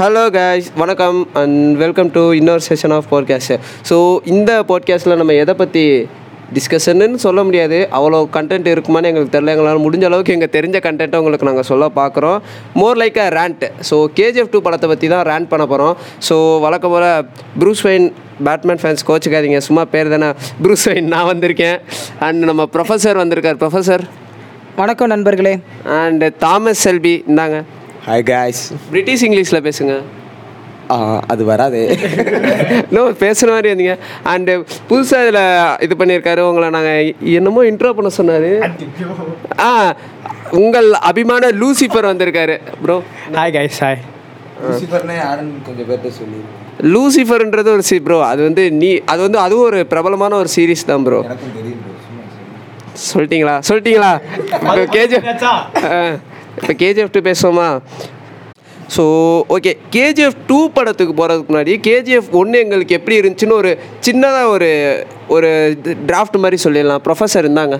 Hello guys. வணக்கம் and welcome to இன்னொரு session of podcast so இந்த பாட்காஸ்ட்டில் நம்ம எதை பற்றி டிஸ்கஷன்னு சொல்ல முடியாது. அவ்வளோ கண்டென்ட் இருக்குமான்னு எங்களுக்கு தெரியல. எங்களால் முடிஞ்ச அளவுக்கு எங்கள் தெரிஞ்ச கண்டென்ட்டை உங்களுக்கு நாங்கள் சொல்ல பார்க்குறோம். More like a rant so KGF two படத்தை பற்றி தான் ரேண்ட் பண்ண போகிறோம் ஸோ வழக்கம் போல் ப்ரூஸ் வைன் பேட்மேன் ஃபேன்ஸ் கோச்சுக்காதீங்க. சும்மா பேர் தானே. ப்ரூஸ் வைன் நான் வந்திருக்கேன். அண்ட் நம்ம ப்ரொஃபஸர் வந்திருக்கார். ப்ரொஃபஸர் வணக்கம் நண்பர்களே. அண்ட் தாமஸ் செல்பி இந்தாங்க. ஹாய் காய்ஸ் பிரிட்டிஷ் இங்கிலீஷில் பேசுங்க. அது வராது. நோ பேசுகிற மாதிரி இருந்தீங்க அண்டு புதுசாக இதில் இது பண்ணியிருக்காரு. உங்களை நாங்கள் என்னமோ இன்ட்ரோ பண்ண சொன்னார். ஆ உங்கள் அபிமான லூசிஃபர் வந்திருக்காரு. ப்ரோ ஹாய் கைஸ் ஹாய் லூசிஃபர்னே யாருன்னு கொஞ்சம் பேர்ட்ட சொல்லி லூசிஃபர்ன்றது ஒரு சி ப்ரோ அது வந்து நீ அது வந்து அதுவும் ஒரு பிரபலமான ஒரு சீரிஸ் தான் ப்ரோ. சொல்லிட்டீங்களா? சொல்லிட்டீங்களா? கேஜிஎஃப் இப்போ கேஜிஎஃப் டூ பேசுவோமா? ஸோ ஓகே கேஜிஎஃப் டூ படத்துக்கு போகிறதுக்கு முன்னாடி கேஜிஎஃப் ஒன்று எங்களுக்கு எப்படி இருந்துச்சுன்னு ஒரு சின்னதாக ஒரு ஒரு டிராஃப்ட் மாதிரி சொல்லிடலாம். ப்ரொஃபஸர் இருந்தாங்க.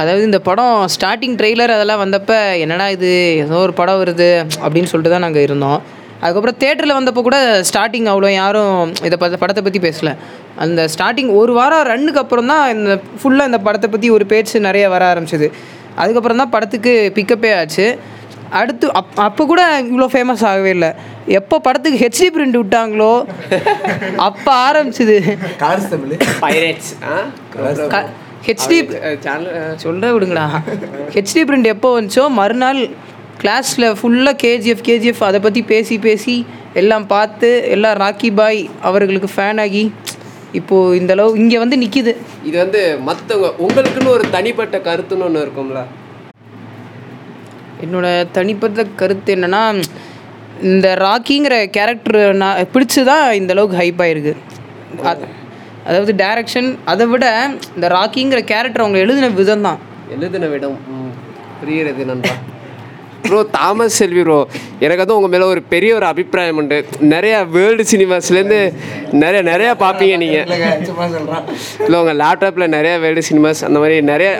அதாவது இந்த படம் ஸ்டார்டிங் ட்ரெய்லர் அதெல்லாம் வந்தப்போ என்னடா இது ஏதோ ஒரு படம் வருது அப்படின்னு சொல்லிட்டு தான் நாங்கள் இருந்தோம். அதுக்கப்புறம் தேட்டரில் வந்தப்போ கூட ஸ்டார்டிங் அவ்வளோ யாரும் இதை பத்த படத்தை பற்றி பேசல. அந்த ஸ்டார்டிங் ஒரு வாரம் ரன்னுக்கு அப்புறம் தான் இந்த ஃபுல்லாக இந்த படத்தை பற்றி ஒரு பேச்சு நிறைய வர ஆரம்பிச்சது. அதுக்கப்புறம் தான் படத்துக்கு பிக்கப்பே ஆச்சு. அடுத்து அப் அப்போ கூட இவ்வளோ ஃபேமஸ் ஆகவே இல்லை. எப்போ படத்துக்கு ஹெச்டி பிரிண்ட் விட்டாங்களோ அப்போ ஆரம்பிச்சுது. ஹெச்டி சொல்ல விடுங்களா ஹெச்டி பிரிண்ட் எப்போ வந்துச்சோ மறுநாள் கிளாஸில் ஃபுல்லாக கேஜிஎஃப் கேஜிஎஃப் அதை பற்றி பேசி பேசி எல்லாம் பார்த்து எல்லாம் ராக்கி பாய் அவர்களுக்கு ஃபேன் ஆகி இப்போது இந்த அளவு இங்கே வந்து நிற்கிது இது வந்து மற்றவங்க உங்களுக்குன்னு ஒரு தனிப்பட்ட கருத்துன்னு ஒன்று இருக்கும்ல? என்னோட தனிப்பட்ட கருத்து என்னென்னா இந்த ராக்கிங்கிற கேரக்டர் நான் பிடிச்சி தான் இந்த அளவுக்கு ஹைப் ஆயிருக்கு. அ- அதாவது டைரக்ஷன் அதை விட இந்த ராக்கிங்கிற கேரக்டர் அவங்க எழுதின விதம் தான் எழுதின விடம் ம், புரிகிறது நண்பா. ப்ரோ தாமஸ் செல்வி ப்ரோ எனக்கு வந்து உங்கள் மேலே ஒரு பெரிய ஒரு அபிப்பிராயம் உண்டு. நிறையா வேர்ல்டு சினிமாஸ்லேருந்து நிறைய நிறையா பார்ப்பீங்க நீங்கள் இல்லை உங்கள் லேப்டாப்பில் நிறைய வேர்ல்டு சினிமாஸ் அந்த மாதிரி நிறைய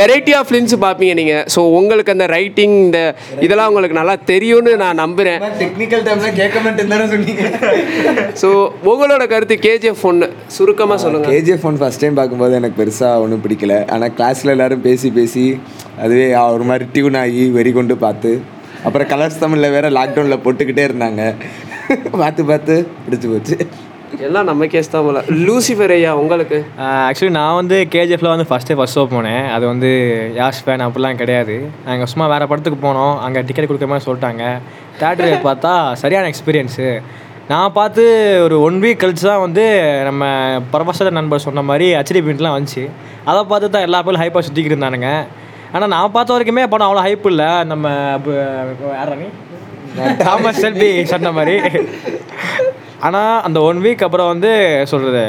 வெரைட்டி ஆஃப் ஃபிலிம்ஸ் பார்ப்பீங்க நீங்கள் ஸோ உங்களுக்கு அந்த ரைட்டிங் இந்த இதெல்லாம் உங்களுக்கு நல்லா தெரியும்னு நான் நம்புகிறேன் டெக்னிக்கல் டைம்ல கேட்க மாட்டேன் சொன்னீங்க. ஸோ உங்களோட கருத்து கேஜிஎஃப் ஒன்று சுருக்கமாக சொல்லுங்கள் கேஜிஎஃப் ஒன் ஃபஸ்ட் டைம் பார்க்கும்போது எனக்கு பெருசாக ஒன்றும் பிடிக்கல. ஆனால் கிளாஸில் எல்லாரும் பேசி பேசி அதுவே ஒரு மாதிரி டியூன் ஆகி வெறி கொண்டு பார்த்து அப்புறம் கலர்ஸ் தமிழில் வேற லாக்டவுனில் போட்டுக்கிட்டே இருந்தாங்க. பார்த்து பார்த்து பிடிச்சி போச்சு. எல்லாம் நம்ம கேஸ் தான் போல. லூசிஃபர் ஐயா உங்களுக்கு? ஆக்சுவலி நான் வந்து கேஜிஎஃப்ல வந்து ஃபஸ்ட்டே ஃபஸ்ட் ஷோ போனேன். அது வந்து யாஷ் ஃபேன் அப்படிலாம் கிடையாது. நாங்கள் சும்மா வேறு படத்துக்கு போனோம். அங்கே டிக்கெட் கொடுக்குற மாதிரி சொல்லிட்டாங்க. தேட்டரில் பார்த்தா சரியான எக்ஸ்பீரியன்ஸு நான் பார்த்து ஒரு ஒன் வீக் கழிச்சு தான் வந்து நம்ம ப்ரொஃபஸர் நண்பர் சொன்ன மாதிரி ஹெச்டி பிரிண்ட்லாம் வந்துச்சு. அதை பார்த்து தான் எல்லா பேரும் ஹைப்பாக சுற்றிக்கிட்டு இருந்தானுங்க. ஆனால் நான் பார்த்த வரைக்குமே படம் அவ்வளோ ஹைப் இல்லை. நம்ம யாரா தாமஸ் செல்வி சொன்ன மாதிரி. ஆனால் அந்த ஒன் வீக் அப்புறம் வந்து சொல்கிறது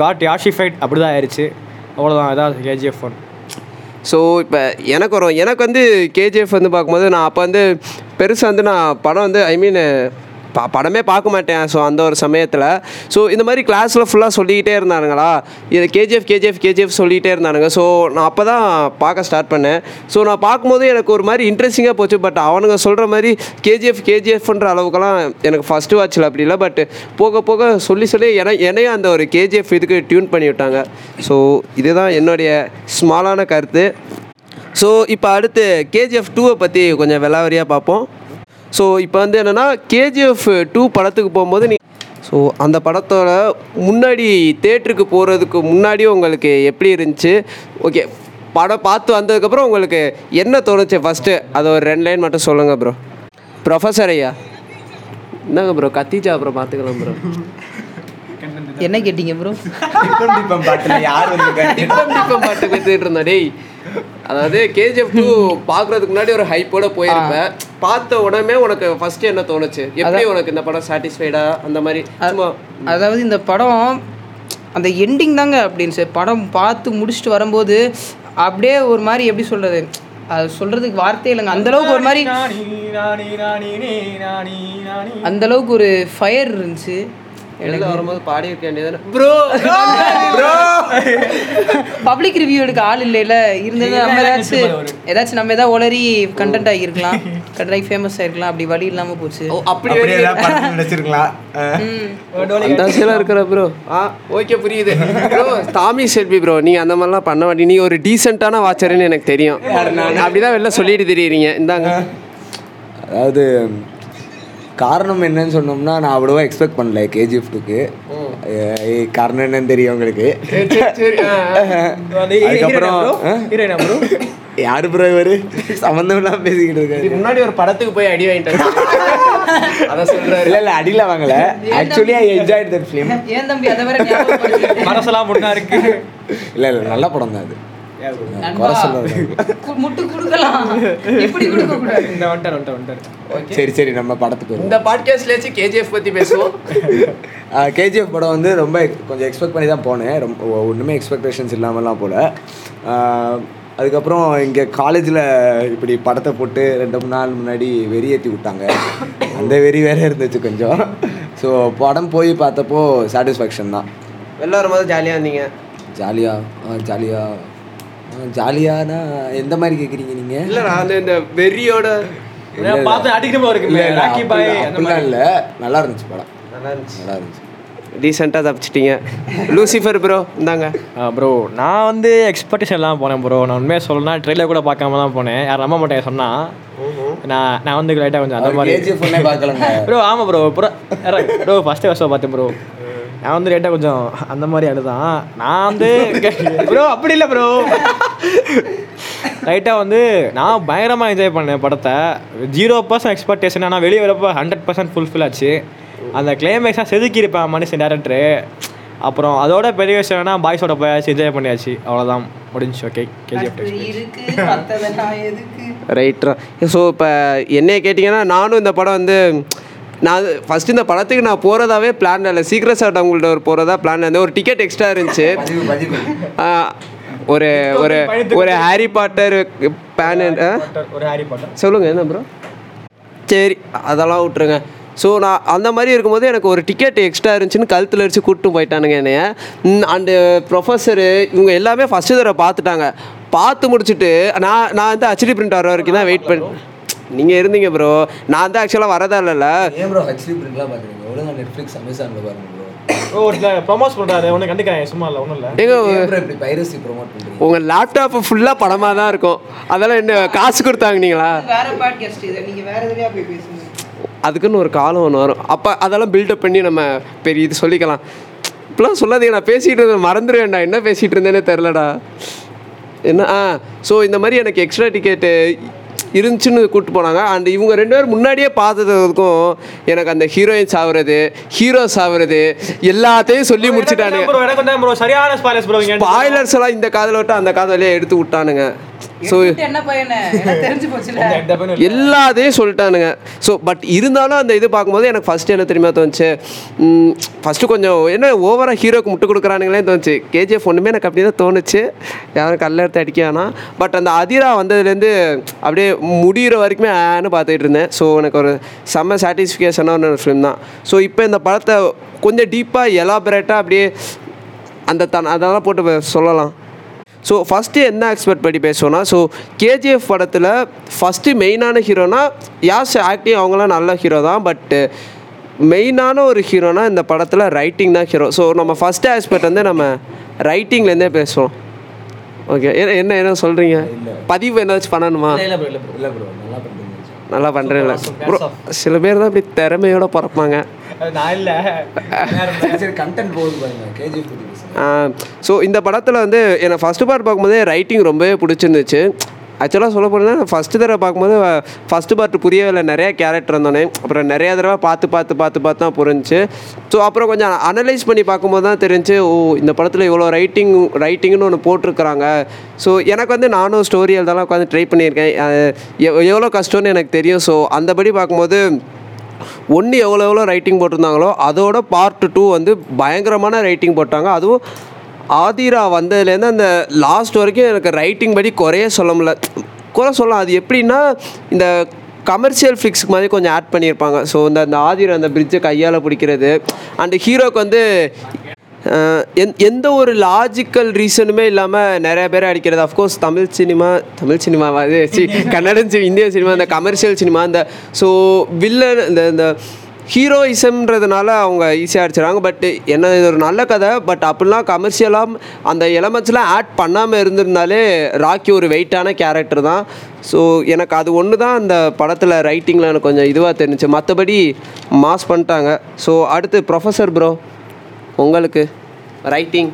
காட் யாஷிஃபைட் அப்படி தான் ஆயிடுச்சு அவ்வளோதான் அதான் கேஜிஎஃப் ஒன் ஸோ இப்போ எனக்கு வரும் எனக்கு வந்து கேஜிஎஃப் வந்து பார்க்கும்போது நான் அப்போ வந்து பெருசாக வந்து நான் படம் வந்து ஐ மீன் பா படமே பார்க்க மாட்டேன். ஸோ அந்த ஒரு சமயத்தில். ஸோ இந்த மாதிரி கிளாஸில் ஃபுல்லாக சொல்லிக்கிட்டே இருந்தானுங்களா? இது கேஜிஎஃப் கேஜிஎஃப் கேஜிஎஃப் சொல்லிகிட்டே இருந்தானுங்க. ஸோ நான் அப்போ தான் பார்க்க ஸ்டார்ட் பண்ணேன். ஸோ நான் பார்க்கும்போது எனக்கு ஒரு மாதிரி இன்ட்ரெஸ்டிங்காக போச்சு. பட் அவனுங்க சொல்கிற மாதிரி கேஜிஎஃப் கேஜிஎஃப்ன்ற அளவுக்குலாம் எனக்கு ஃபஸ்ட்டு வாட்சில் அப்படி இல்லை. பட் போக போக சொல்லி சொல்லி என என்னையும் அந்த ஒரு கேஜிஎஃப் இதுக்கு டியூன் பண்ணி விட்டாங்க. ஸோ இதுதான் என்னுடைய ஸ்மாலான கருத்து. ஸோ இப்போ அடுத்து கேஜிஎஃப் டூவை பற்றி கொஞ்சம் விளாவரியாக பார்ப்போம். ஸோ இப்போ வந்து என்னென்னா கேஜிஎஃப் டூ படத்துக்கு போகும்போது நீ ஸோ அந்த படத்தோட முன்னாடி தேட்டருக்கு போகிறதுக்கு முன்னாடி உங்களுக்கு எப்படி இருந்துச்சு? ஓகே படம் பார்த்து வந்ததுக்கப்புறம் உங்களுக்கு என்ன தோணுச்சு ஃபஸ்ட்டு அது ஒரு ரெண்டு லைன் மட்டும் சொல்லுங்கள் ப்ரோ ப்ரொஃபஸர் ஐயா. என்னங்க ப்ரோ கத்திச்சா அப்புறம் பார்த்துக்கலாம் ப்ரோ என்ன கேட்டீங்க ப்ரோ யார் வந்து டிப்பம் டிப்பம் பாட்டு கற்றுட்டு இருந்தேன் டேய். அதாவது கேஜிஎஃப் டூ பார்க்கறதுக்கு முன்னாடி ஒரு ஹைப்போட போயிருப்பேன் பார்த்த உடனே உனக்கு ஃபர்ஸ்ட் என்ன தோணுச்சு? எப்படி உனக்கு இந்த படம் சாட்டிஸ்ஃபைடா அந்த மாதிரி அதாவது இந்த படம் அந்த எண்டிங் தாங்க அப்படின்னு சார் படம் பார்த்து முடிச்சுட்டு வரும்போது அப்படியே ஒரு மாதிரி எப்படி சொல்கிறது அது சொல்கிறதுக்கு வார்த்தை இல்லைங்க. அந்த அளவுக்கு ஒரு மாதிரி அந்த அளவுக்கு ஒரு ஃபயர் இருந்துச்சு. வெளில வரும்போது பாடி இருக்க வேண்டியதானே ப்ரோ பப்ளிக் ரிவ்யூ எடுக்க ஆள் இல்லைல்ல இருந்தது நம்ம ஏதாச்சும் ஏதாச்சும் நம்ம ஏதாவது ஒளரி கண்டென்ட் ஆகியிருக்கலாம். கண்டென்ட் ஃபேமஸ் ஆகிருக்கலாம் அப்படி வழி இல்லாமல் போச்சு. அப்படி அப்படியே ஏதாவது படத்துல நடிச்சிருக்கலாம். அஹ். அந்த ஆசையெல்லாம் இருக்கிற ப்ரோ ஆ ஓகே புரியுது. ப்ரோ தாமி செல்வி ப்ரோ நீங்கள் அந்த மாதிரிலாம் பண்ண மாட்டீங்க நீ ஒரு டீசெண்டான வாட்சர்னு எனக்கு தெரியும். அப்படிதான் வெளில சொல்லிட்டு தெரியுறீங்க. இந்தாங்க. அதாவது காரணம் என்னன்னு சொன்னோம்னா நான் அவ்வளோவா எக்ஸ்பெக்ட் பண்ணல கேஜிஎஃப் டூக்கு காரணம் என்னன்னு தெரியும் உங்களுக்கு. அதுக்கப்புறம் யாரு ப்ரோ இவரு? சம்மந்தம் இல்லாம பேசிக்கிட்டு இருக்காரு. முன்னாடி ஒரு படத்துக்கு போய் அடி வாங்கிட்டு அதை சொல்றாரு. இல்ல இல்ல அடியில வாங்கல. Actually I enjoy that film ஏன் தம்பி? அதை வேற? மனசெல்லாம் பொண்ணா இருக்கு. இல்ல இல்ல நல்ல படம் தான் அது. முட்டு கொடுக்கலாம். எப்படி கொடுக்க கூடாது இந்த சரி சரி நம்ம படத்துக்கு இந்த பாட்காஸ்ட்லேயாச்சும் கேஜிஎஃப் பற்றி பேசுவோம். கேஜிஎஃப் படம் வந்து ரொம்ப கொஞ்சம் எக்ஸ்பெக்ட் பண்ணி தான் போனேன். ரொம்ப ஒ- ஒண்ணுமே எக்ஸ்பெக்டேஷன்ஸ் இல்லாமலாம் போல. அதுக்கப்புறம் இங்கே காலேஜில் இப்படி படத்தை போட்டு ரெண்டு மூணு நாள் முன்னாடி வெறியேற்றி விட்டாங்க. அந்த வெறி வேற இருந்துச்சு கொஞ்சம். ஸோ படம் போய் பார்த்தப்போ சாட்டிஸ்ஃபேக்ஷன் தான். வெளில வரும்போது ஜாலியாக இருந்தீங்க. ஜாலியா ஆ ஜாலியா ஆ ஜாலியானா எந்த மாதிரி கேட்குறீங்க நீங்கள் இல்லைடா அந்த இந்த வெறியோட நான் பார்த்து அடிக்கணும் இருக்கு இல்லை இல்லை ராக்கி பாய் அந்த அப்படிலாம் மாதிரி இல்லை. நல்லா இருந்துச்சு படம். நல்லா இருந்துச்சு. நல்லா இருந்துச்சு. டீசெண்டாக தப்பிச்சிட்டீங்க. லூசிஃபர் ப்ரோ இந்தாங்க. ப்ரோ நான் வந்து எக்ஸ்பெக்டேஷன்லாம் போனேன் ப்ரோ நான் உண்மையாக சொல்லணும்னா ட்ரெயிலர் கூட பார்க்காம தான் போனேன். யார் நம்ப மாட்டேன் சொன்னா நான் நான் வந்து லைட்டாக கொஞ்சம் அந்த மாதிரி. ப்ரோ ஆமாம் ப்ரோ ப்ரோ ப்ரோ ஃபஸ்ட்டு வருஷம் பார்த்தேன் ப்ரோ நான் வந்து லேட்டாக கொஞ்சம் அந்த மாதிரி அழுதான் நான் வந்து ப்ரோ அப்படி இல்லை ப்ரோ லைட்டாக வந்து நான் பயங்கரமாக என்ஜாய் பண்ணேன் படத்தை. ஜீரோ பர்சன்ட் எக்ஸ்பெக்டேஷன் ஆனால் வெளியே வரப்போ ஹண்ட்ரட் பர்சன்ட் ஃபுல்ஃபில் ஆச்சு. அந்த கிளைமேக்ஸாக செதுக்கியிருப்பேன் மனுஷன் டேரக்டரு அப்புறம் அதோட பெரிய விஷயம் என்னன்னா பாய்ஸோட போயாச்சு என்ஜாய் பண்ணியாச்சு. அவ்வளோதான் முடிஞ்சு ஓகே கேஜிஎஃப் இருக்கு மத்ததெல்லாம் எதுக்கு? ரைட்ரா ஸோ இப்போ என்னைய கேட்டிங்கன்னா நானும் இந்த படம் வந்து நான் ஃபஸ்ட்டு இந்த படத்துக்கு நான் போகிறதாவே பிளான் இல்லை. சீக்கிரம் சார் அவங்கள்ட்ட ஒரு போகிறதா பிளான் இருந்தது ஒரு டிக்கெட் எக்ஸ்ட்ரா இருந்துச்சு. ஒரு ஒரு ஒரு ஹாரி பாட்டர் பேன் ஒரு ஹாரி பாட்டர் சொல்லுங்கள் என்ன ப்ரோ சரி அதெல்லாம் விட்ருங்க ஸோ நான் அந்த மாதிரி இருக்கும்போது எனக்கு ஒரு டிக்கெட் எக்ஸ்ட்ரா இருந்துச்சுன்னு கழுத்தில் அடிச்சு கூப்பிட்டு போயிட்டானுங்க என்னைய. அண்டு ப்ரொஃபஸரு இவங்க எல்லாமே ஃபஸ்ட்டு தடவை பார்த்துட்டாங்க. பார்த்து முடிச்சுட்டு நான் நான் வந்து ஹச்டி பிரிண்ட் வர வரைக்கும் தான் வெயிட் பண்ணி நீங்கள் இருந்தீங்க ப்ரோ நான் வந்து ஆக்சுவலாக வரதா இல்லைல்ல ஏன் ப்ரோ ஹெச்டி பிரிண்ட்லாம் பார்க்குறீங்க? ஒழுங்கா நெட்ஃப்ளிக்ஸ் அமேசானில் பாருங்க ப்ரோ ப்ரொமோட் சும்மா இல்லை இல்லை. ஏங்க இப்படி பைரசி ப்ரோமோட் தான் இருக்கும். அதெல்லாம் என்ன காசு கொடுத்தாங்கனீங்களா வேற பாட்காஸ்ட் இது. நீங்க வேற எதுலயா போய் பேசுங்க? அதுக்குன்னு ஒரு காலம் ஒன்று வரும். அப்போ அதெல்லாம் பில்டப் பண்ணி நம்ம பெரிய இது சொல்லிக்கலாம். இப்படிலாம் சொல்லாதீங்க. நான் பேசிகிட்டு இருந்தேன் மறந்துடுவேன்டா என்ன பேசிகிட்டு இருந்தேனே தெரிலடா என்ன ஆ ஸோ இந்த மாதிரி எனக்கு எக்ஸ்ட்ரா டிக்கெட்டு இருந்துச்சுன்னு கூப்பிட்டு போனாங்க. அண்ட் இவங்க ரெண்டு பேரும் முன்னாடியே பார்த்ததுக்கும் எனக்கு அந்த ஹீரோயின்ஸ் ஆகுறது ஹீரோஸ் ஆகுறது எல்லாத்தையும் சொல்லி முடிச்சுட்டானுங்க. ஸ்பாய்லர்ஸ் எல்லாம் இந்த காதில் விட்டு அந்த காதலையே எடுத்து விட்டானுங்க. ஸோ எடுத்துட்டு என்ன பையனே? எனக்கு தெரிஞ்சு போச்சுல. எல்லாத்தையும் சொல்லிட்டானுங்க. ஸோ பட் இருந்தாலும் அந்த இது பார்க்கும்போது எனக்கு ஃபஸ்ட்டு என்ன தெரியுமா தோணுச்சு? ஃபஸ்ட்டு கொஞ்சம் என்ன ஓவராக ஹீரோக்கு முட்டு கொடுக்குறானுங்களே தோணுச்சு. கேஜிஎஃப் ஒன்றுமே எனக்கு அப்படி தான் தோணுச்சு. யாரும் கல்ல எடுத்து அடிக்க வேணாம். பட் அந்த அதிரா வந்ததுலேருந்து அப்படியே முடிகிற வரைக்குமே ஆன்னு பார்த்துட்டு இருந்தேன். ஸோ எனக்கு ஒரு செம்ம சாட்டிஸ்ஃபிகேஷனான ஒரு ஃபிலிம் தான். ஸோ இப்போ இந்த படத்தை கொஞ்சம் டீப்பாக எலாபரேட்டாக அப்படியே அந்த தன் அதெல்லாம் போட்டு சொல்லலாம். ஸோ ஃபஸ்ட்டு என்ன எக்ஸ்பெக்ட் பண்ணி பேசுவோன்னா ஸோ கேஜிஎஃப் படத்தில் ஃபஸ்ட்டு மெயினான ஹீரோனா யாஸ் ஆக்டிங் அவங்களாம் நல்ல ஹீரோ தான் பட்டு மெயினான ஒரு ஹீரோனா இந்த படத்தில் ரைட்டிங் தான் ஹீரோ ஸோ நம்ம ஃபஸ்ட் ஆஸ்பெக்ட் வந்து நம்ம ரைட்டிங்லேருந்தே பேசுவோம். ஓகே என்ன என்ன சொல்கிறீங்க பதிவு ஏதாச்சும் பண்ணணுமா? இல்லை ப்ரோ இல்லை ப்ரோ நல்லா நல்லா சில பேர் தான் அப்படி திறமையோட பிறப்பாங்க. நான் இல்லை. கண்டென்ட் போகுது பாருங்க கேஜிஎஃப் ஸோ இந்த படத்தில் வந்து எனக்கு ஃபஸ்ட்டு பார்ட் பார்க்கும்போதே ரைட்டிங் ரொம்பவே பிடிச்சிருந்துச்சு. ஆக்சுவலாக சொல்ல போனால் ஃபஸ்ட்டு தடவை பார்க்கும்போது ஃபஸ்ட்டு பார்ட் புரியவே இல்லை கேரக்டர் இருந்தோன்னே அப்புறம் நிறைய தடவை பார்த்து பார்த்து பார்த்து பார்த்து தான் புரிஞ்சுச்சு. ஸோ அப்புறம் கொஞ்சம் அனலைஸ் பண்ணி பார்க்கும்போது தான் தெரிஞ்சு ஓ இந்த படத்தில் இவ்வளோ ரைட்டிங் ரைட்டிங்னு ஒன்று போட்டிருக்கிறாங்க. ஸோ எனக்கு வந்து நானும் ஸ்டோரி எழுதலாம் உட்காந்து ட்ரை பண்ணியிருக்கேன். எவ்- எவ்வளோ கஷ்டம்னு எனக்கு தெரியும். ஸோ அந்தபடி பார்க்கும்போது ஒன்று எவ்வளோ எவ்வளோ ரைட்டிங் போட்டிருந்தாங்களோ அதோட பார்ட் டூ வந்து பயங்கரமான ரைட்டிங் போட்டாங்க. அதுவும் ஆதிரா வந்ததுலேருந்து அந்த லாஸ்ட் வரைக்கும் எனக்கு ரைட்டிங் படி குறைய சொல்ல முடியல. குறை சொல்லலாம். அது எப்படின்னா இந்த கமர்ஷியல் ஃபிக்ஸ்க்கு மாதிரி கொஞ்சம் ஆட் பண்ணியிருப்பாங்க. ஸோ இந்த அந்த ஆதிர அந்த பிரிட்ஜை கையால் பிடிக்கிறது அண்ட் ஹீரோக்கு வந்து எந்த ஒரு லாஜிக்கல் ரீசனுமே இல்லாமல் நிறைய பேர் அடிக்கிறது. Of course Tamil cinema Tamil சினிமாவா அது சி கன்னடன் சி இந்தியன் சினிமா இந்த கமர்ஷியல் சினிமா இந்த ஸோ வில்லன் இந்த இந்த ஹீரோயிசம்ன்றதுனால அவங்க ஈஸியாக அடிச்சிடறாங்க பட் என்ன இது ஒரு நல்ல கதை. பட் அப்படிலாம் கமர்ஷியலாக அந்த எலமெண்ட்ஸ்லாம் ஆட் பண்ணாமல் இருந்திருந்தாலே ராக்கி ஒரு வெயிட்டான கேரக்டர் தான். ஸோ எனக்கு அது ஒன்று தான் அந்த படத்தில் ரைட்டிங்கில் எனக்கு கொஞ்சம் இதுவாக தெரிஞ்சுச்சு. மற்றபடி மாஸ் பண்ணிட்டாங்க. ஸோ அடுத்து ப்ரொஃபஸர் ப்ரோ உங்களுக்கு ரைட்டிங்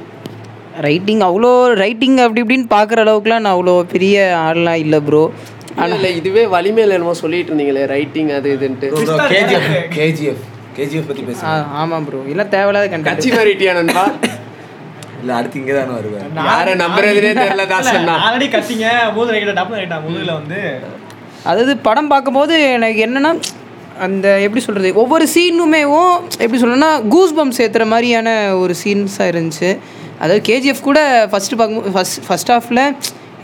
ரைட்டிங் அவ்வளோ ரைட்டிங் அப்படி இப்படின்னு பார்க்குற அளவுக்குலாம் நான் அவ்வளோ பெரிய ஆள்லாம் இல்லை ப்ரோ இல்லை இதுவே வலிமையில் என்னமோ சொல்லிட்டு இருந்தீங்களே ரைட்டிங் அது இதுன்ட்டு கேஜிஎஃப் கேஜிஎஃப் கேஜிஎஃப் பற்றி பேச ஆமாம் ப்ரோ இல்லை தேவையில்லாத கண்டி கட்சி மாறிட்டியா நண்பா? இல்லை அடுத்து இங்கே தானே வருவேன் யாரை நம்புறதுனே தெரியல தாசன்னா ஆல்ரெடி கட்டிங்க மூணு ரைட்டா டப்பு ரைட்டா முதுகில் வந்து. அதாவது படம் பார்க்கும்போது எனக்கு என்னன்னா அந்த எப்படி சொல்கிறது ஒவ்வொரு சீனுமேவும் எப்படி சொல்லணும்னா கூஸ் பம்ப் சேர்த்துற மாதிரியான ஒரு சீன்ஸாக இருந்துச்சு. அதாவது கேஜிஎஃப் கூட ஃபஸ்ட்டு பார்க்கும்போது ஃபஸ்ட் ஃபஸ்ட் ஹாஃபில்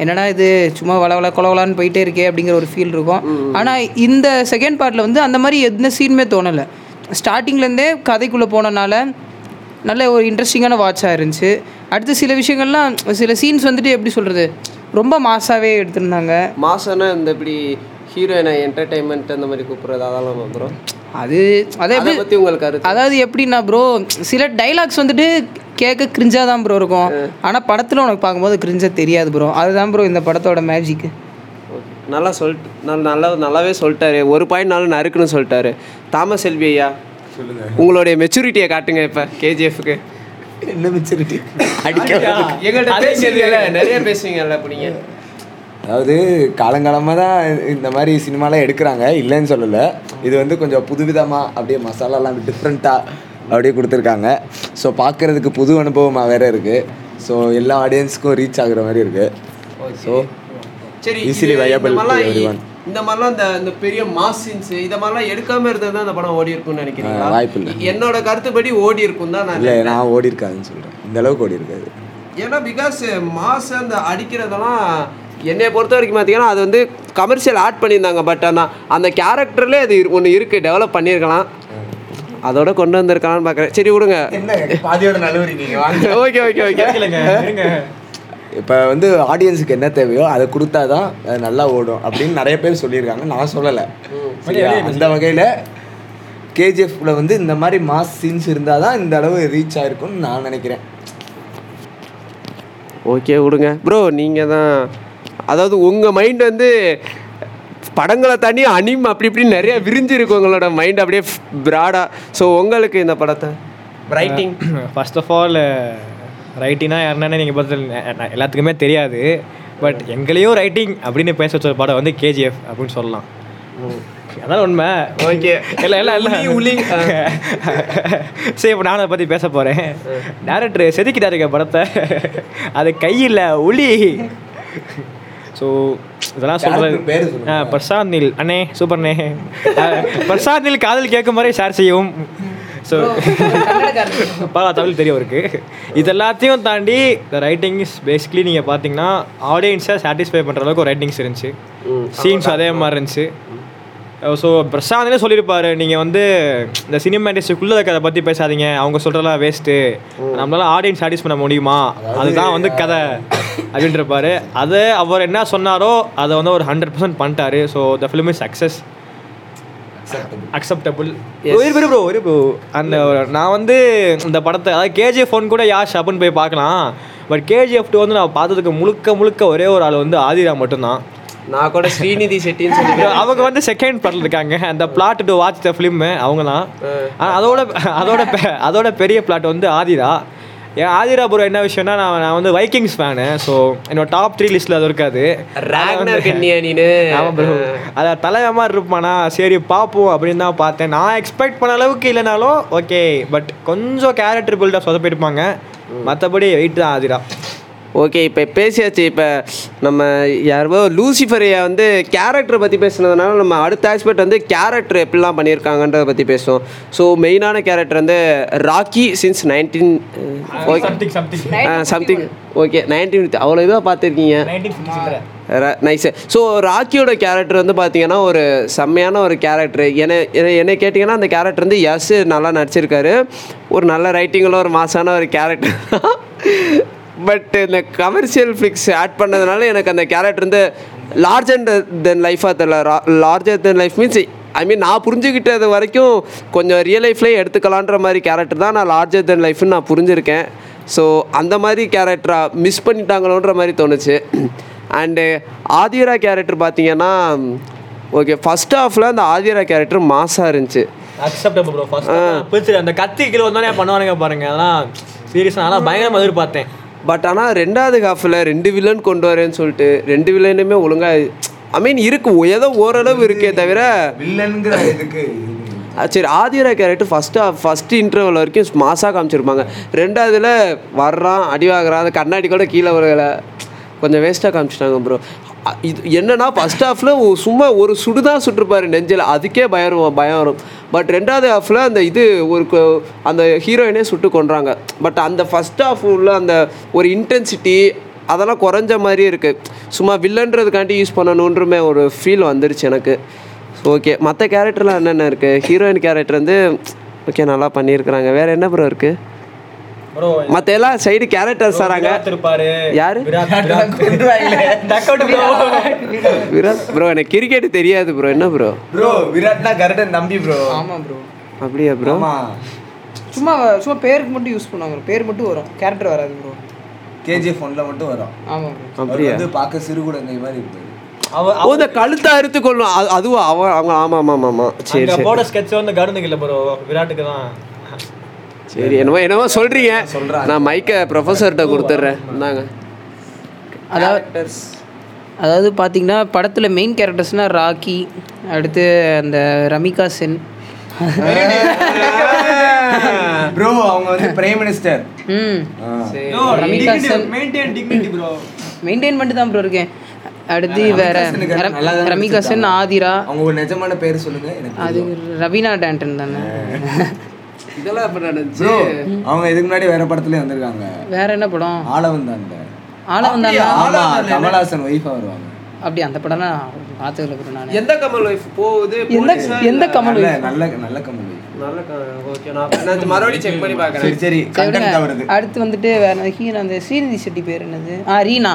என்னடா இது சும்மா வள வள கொலவலான்னு போயிட்டே இருக்கே அப்படிங்கிற ஒரு ஃபீல் இருக்கும். ஆனால் இந்த செகண்ட் பார்ட்டில் வந்து அந்த மாதிரி எந்த சீனுமே தோணலை. ஸ்டார்டிங்லேருந்தே கதைக்குள்ளே போனனால நல்ல ஒரு இன்ட்ரெஸ்டிங்கான வாட்சாக இருந்துச்சு. அடுத்து சில விஷயங்கள்லாம் சில சீன்ஸ் வந்துட்டு எப்படி சொல்கிறது ரொம்ப மாசாவே எடுத்திருந்தாங்க. மாசம்னா இந்த இப்படி ஹீரோயினை என்டர்டைன்மெண்ட் அந்த மாதிரி கூப்பிடுறது அதெல்லாம் ப்ரோ அது அதை பற்றி உங்களுக்கு கருத்து? அதாவது எப்படின்னா ப்ரோ சில டைலாக்ஸ் வந்துட்டு கேட்க கிரிஞ்சாக தான் ப்ரோ இருக்கும் ஆனால் படத்தில் உனக்கு பார்க்கும்போது கிரிஞ்சாக தெரியாது ப்ரோ அதுதான் ப்ரோ இந்த படத்தோட மேஜிக்கு. நல்லா சொல்லிட்டு நல்ல நல்லா நல்லாவே சொல்லிட்டாரு. ஒரு பாயிண்ட் நாள் நறுக்குன்னு சொல்லிட்டாரு. தாமஸ் செல்வி ஐயா சொல்லுங்க. உங்களுடைய மெச்சூரிட்டியை காட்டுங்க இப்போ கேஜிஎஃப்க்கு என்ன மெச்சூரிட்டி அடிக்க எங்கள்கிட்ட பேசுறீங்கல்ல நிறைய பேசுவீங்கல்ல இப்போ நீங்கள் அதாவது காலங்காலமாக தான் இந்த மாதிரி சினிமாலாம் எடுக்கிறாங்க. இல்லைன்னு சொல்லலை. இது வந்து கொஞ்சம் புதுவிதமாக அப்படியே மசாலாலாம் டிஃப்ரெண்ட்டாக அப்படியே கொடுத்துருக்காங்க. ஸோ பார்க்குறதுக்கு புது அனுபவமாக வேற இருக்குது ஸோ எல்லா ஆடியன்ஸுக்கும் ரீச் ஆகுற மாதிரி இருக்குது ஸோ சரி இது- viable இந்த மாதிரிலாம். இந்த இந்த இந்த பெரிய மாஸ் சீன்ஸ் இத மாதிரிலாம் எடுக்காம இருந்தது தான் அந்த படம் ஓடி இருக்கும்னு நினைக்கிறீங்களா? ஆ, வாய்ப்பில்லை. என்னோட கருத்துப்படி ஓடி இருக்கும் தான் நான் இல்லை நான் ஓடி இருக்காதுன்னு சொல்கிறேன் இந்த அளவுக்கு ஓடி இருக்காது. ஏன்னா பிகாஸ் மாஸ் அந்த அடிக்கிறதெல்லாம் என்னை பொறுத்த வரைக்கும் பார்த்தீங்கன்னா அது வந்து கமர்ஷியல் ஆட் பண்ணியிருந்தாங்க பட் ஆனால் அந்த கேரக்டர்லேயே அது ஒன்று இருக்குது டெவலப் பண்ணியிருக்கலாம். அதோட கொண்டு வந்திருக்கலாம்னு பார்க்குறேன் சரி விடுங்க. ஓகே ஓகே ஓகே இப்போ வந்து ஆடியன்ஸுக்கு என்ன தேவையோ அதை கொடுத்தா தான் அது நல்லா ஓடும் அப்படின்னு நிறைய பேர் சொல்லியிருக்காங்க. நான் சொல்லலை. சரியா? அந்த வகையில் கேஜிஎஃப்ல வந்து இந்த மாதிரி மாஸ் சீன்ஸ் இருந்தால் தான் இந்த அளவு ரீச் ஆயிருக்கும்னு நான் நினைக்கிறேன். ஓகே விடுங்க. ப்ரோ நீங்கள் தான் அதாவது உங்கள் மைண்ட் வந்து படங்களை தாண்டி அனிம் அப்படி இப்படி நிறைய விரிஞ்சிருக்கு உங்களோட மைண்ட் அப்படியே ப்ராடாக ஸோ உங்களுக்கு இந்த படத்தை? ரைட்டிங் ஃபர்ஸ்ட் ஆஃப் ஆல் ரைட்டிங்னா யாருன்னா நீங்கள் பார்த்து எல்லாத்துக்குமே தெரியாது. பட் எங்களையும் ரைட்டிங் அப்படின்னு பேச வச்ச ஒரு படம் வந்து கேஜிஎஃப் அப்படின்னு சொல்லலாம். அதான் உண்மை. ஓகே இல்லை இல்லை உளி. சரி இப்போ நான் அதை பற்றி பேச போகிறேன் டேரக்டர் செதுக்கிட்டாருங்க படத்தை. அது கையில் உளி ஸோ இதெல்லாம் சொல்கிறது. பிரசாந்த் நீல் அண்ணே சூப்பர்ண்ணே. அஹ், பிரசாந்த் நீல் காதல் கேட்கும் வரை ஷேர் செய்யவும். ஸோ பரவா தமிழ் தெரியும் இருக்கு இது எல்லாத்தையும் தாண்டி இந்த ரைட்டிங் இஸ் பேசிக்லி நீங்கள் பார்த்தீங்கன்னா ஆடியன்ஸை சாட்டிஸ்ஃபை பண்ணுற அளவுக்கு ஒரு ரைட்டிங்ஸ் இருந்துச்சு. சீன்ஸ் அதே மாதிரி இருந்துச்சு. ஸோ பிரசாந்தே சொல்லியிருப்பாரு நீங்கள் வந்து இந்த சினிமா இண்டஸ்ட்ரிக்குள்ளே இருக்கிறத பற்றி பேசாதீங்க அவங்க சொல்கிறதெல்லாம் வேஸ்ட்டு நம்மளால ஆடியன்ஸ் சாட்டிஸ் பண்ண முடியுமா? அதுதான் வந்து கதை அப்படின்றப்பாரு அதை அவர் என்ன சொன்னாரோ அதை வந்து ஒரு ஹண்ட்ரட் பர்சன்ட் பண்ணிட்டாரு. So the film is success acceptable ஒரு பேர் ப்ரோ ஒரு ப்ரோ அந்த நான் வந்து இந்த படத்தை அதாவது கேஜிஎஃப் ஒன் கூட யாஷ் அப்படின்னு போய் பார்க்கலாம். பட் கேஜிஎஃப் டூ வந்து நான் பார்த்ததுக்கு முழுக்க முழுக்க ஒரே ஒரு ஆள் வந்து ஆதிரா மட்டும்தான். நான் கூட ஸ்ரீநிதி செட்டின்னு சொல்லி அவங்க வந்து செகண்ட் பார்ட்டில் இருக்காங்க. அந்த plot to watch the film அவங்க தான் ஆனா அதோட அதோட அதோட பெரிய பிளாட் வந்து ஆதிரா. ஏன் ஆதிரா ப்ரோ என்ன விஷயம்னா நான் நான் வந்து வைக்கிங்ஸ் ஃபேனு ஸோ என்னோட டாப் த்ரீ லிஸ்ட்டில் அது இருக்காது. அதை தலைவ மாதிரி இருப்பானா சரி பார்ப்போம் அப்படின்னு தான் பார்த்தேன். நான் எக்ஸ்பெக்ட் பண்ண அளவுக்கு இல்லைனாலும் ஓகே பட் கொஞ்சம் கேரக்டர் பில்டப் சொதப்பிருப்பாங்க மற்றபடி வெயிட் தான் ஆதிரா. ஓகே இப்போ பேசியாச்சு. இப்போ நம்ம யாரோ லூசிஃபரையை வந்து கேரக்டரை பற்றி பேசுனதுனால நம்ம அடுத்த ஆஸ்பெக்ட் வந்து கேரக்டர் எப்படிலாம் பண்ணியிருக்காங்கன்றத பற்றி பேசுவோம். ஸோ மெயினான கேரக்டர் வந்து Rocky since nineteen okay something okay nineteen அவ்வளோ இதாக பார்த்துருக்கீங்க. நைஸ் ஸோ ராக்கியோட கேரக்டர் வந்து பார்த்தீங்கன்னா ஒரு செம்மையான ஒரு கேரக்டர் என்ன என்ன- என்னை கேட்டிங்கன்னா அந்த கேரக்டர் வந்து எஸ் நல்லா நடிச்சிருக்காரு. ஒரு நல்ல ரைட்டிங்கில் ஒரு மாசான ஒரு கேரக்டர் பட் இந்த கமர்ஷியல் ஃபிக்ஸ் ஆட் பண்ணதுனால எனக்கு அந்த கேரக்டர் வந்து லார்ஜர் தென் லைஃபாக தெரியல. Larger than life means I mean நான் புரிஞ்சுக்கிட்டது வரைக்கும் கொஞ்சம் ரியல் லைஃப்லேயே எடுத்துக்கலான்ற மாதிரி கேரக்டர் தான் நான் லார்ஜர் தென் லைஃப்னு நான் புரிஞ்சிருக்கேன். ஸோ அந்த மாதிரி கேரக்டராக மிஸ் பண்ணிட்டாங்களோன்ற மாதிரி தோணுச்சு. அண்டு ஆதிரா கேரக்டர் பார்த்தீங்கன்னா ஓகே ஃபஸ்ட் ஹாஃபில் அந்த ஆதிரா கேரக்டர் மாசாக இருந்துச்சு. அக்செப்டபிள் ப்ரோ ஃபர்ஸ்ட் அந்த கத்தி கிலோ வந்தோடனே பண்ணுவானுங்க பாருங்க. அதெல்லாம் சீரியஸாக நல்லா பயங்கரமாக எதிர்பார்த்தேன். பட் ஆனால் ரெண்டாவது ஹாஃபில் ரெண்டு வில்லன் கொண்டு வரேன்னு சொல்லிட்டு ரெண்டு வில்லனுமே ஒழுங்காக ஐ மீன் இருக்கு ஏதோ ஓரளவு இருக்கே தவிர வில்லனுங்கிற இதுக்கு சரி Adheera character first first interval வரைக்கும் மாசாக காமிச்சிருப்பாங்க. ரெண்டாவதுல வர்றான் அடி வாங்குறான் அந்த கண்ணாடி கூட கீழே வரல கொஞ்சம் வேஸ்ட்டாக காமிச்சிட்டாங்க ப்ரோ இது என்னன்னா ஃபஸ்ட் ஹாஃபில் சும்மா ஒரு சுடு தான் நெஞ்சில். அதுக்கே பயம் பயம் வரும். பட் ரெண்டாவது ஹாஃபில் அந்த இது ஒரு அந்த ஹீரோயினே சுட்டு கொன்றாங்க. பட் அந்த ஃபஸ்ட் ஹாஃப் உள்ள அந்த ஒரு இன்டென்சிட்டி அதெல்லாம் குறைஞ்ச மாதிரியே இருக்குது சும்மா வில்லன்றதுக்காண்டி யூஸ் பண்ணணுன்றமே ஒரு ஃபீல் வந்துருச்சு எனக்கு. ஓகே மற்ற கேரக்டர்லாம் என்னென்ன இருக்குது ஹீரோயின் கேரக்டர் வந்து ஓகே நல்லா பண்ணியிருக்கிறாங்க வேறு என்ன ப்ரோ இருக்குது மற்ற எல்லாம் சைடு கேரக்டர்ஸ் தராங்க யாரு? விராட் ப்ரோ விராட் ப்ரோ எனக்கு கிரிக்கெட் தெரியாது ப்ரோ என்ன ப்ரோ ப்ரோ விராட்னா கரெக்டாக நம்பி ப்ரோ ஆமாம் ப்ரோ அப்படியா ப்ரோ ஆமா. சும்மா சும்மா பேருக்கு மட்டும் யூஸ் பண்ணுவாங்க பேர் மட்டும் வரும். கேரக்டர் வராது ப்ரோ கேஜிஎஃப் ஒன்ல மட்டும் வரும். ஆமாம் அவர் அப்படியா? வந்து பார்க்க சிறு குழந்தை மாதிரி இருப்பாரு. அவ ஓ இந்த கழுத்தை அறுத்து கொள்ளும் அது அதுவும் அவன் அவங்க ஆமாம் ஆமாம் ஆமாம் சரி போட ஸ்கெட்ச் வந்து கருந்துக்கு இல்லை ப்ரோ விராட்டுக்கு தான். சரி என்னமோ என்னமோ சொல்கிறீங்க நான் மைக்கை ப்ரொஃபஸர்கிட்ட கொடுத்துட்றேன். இந்தாங்க. அதாவது அதாவது பார்த்தீங்கன்னா படத்தில் மெயின் கேரக்டர்ஸ்னால் ராக்கி அடுத்து அந்த ரமிகா சென். ப்ரோ அவங்க வந்து பிரைம் மினிஸ்டர் ம். Ramika Sen. Maintain dignity bro maintain பண்ணிட்டு தான் ப்ரோ இருக்கேன். அடுத்து வேற ரமிகா சென் ஆதிரா. அவங்க ஒரு நிஜமான பேர் சொல்லுங்க எனக்கு அது ரவீனா டேண்டன் தானே. இதெல்லாம் இப்போ நடந்துச்சு. அவங்க இதுக்கு முன்னாடி வேற படத்துலயே வந்திருக்காங்க. வேற என்ன படம்? ஆளவன் தான் அந்த ஆளவன் தானே கமலஹாசன் ஒய்ஃபா வருவாங்க. அப்படி அந்த படம்லாம் பார்த்ததில்ல ப்ரோ நான். எந்த கமல் ஒய்ஃப் போகுது எந்த எந்த கமல் நல்ல நல்ல நல்ல கமல். நல்ல ஓகே நான் நான் மறுபடியும் செக் பண்ணி பார்க்குறேன் சரி. சரி அடுத்து வந்துட்டு வேற ஹீரோ அந்த ஸ்ரீநிதி செட்டி பேர் என்னது? ஆ ரீனா.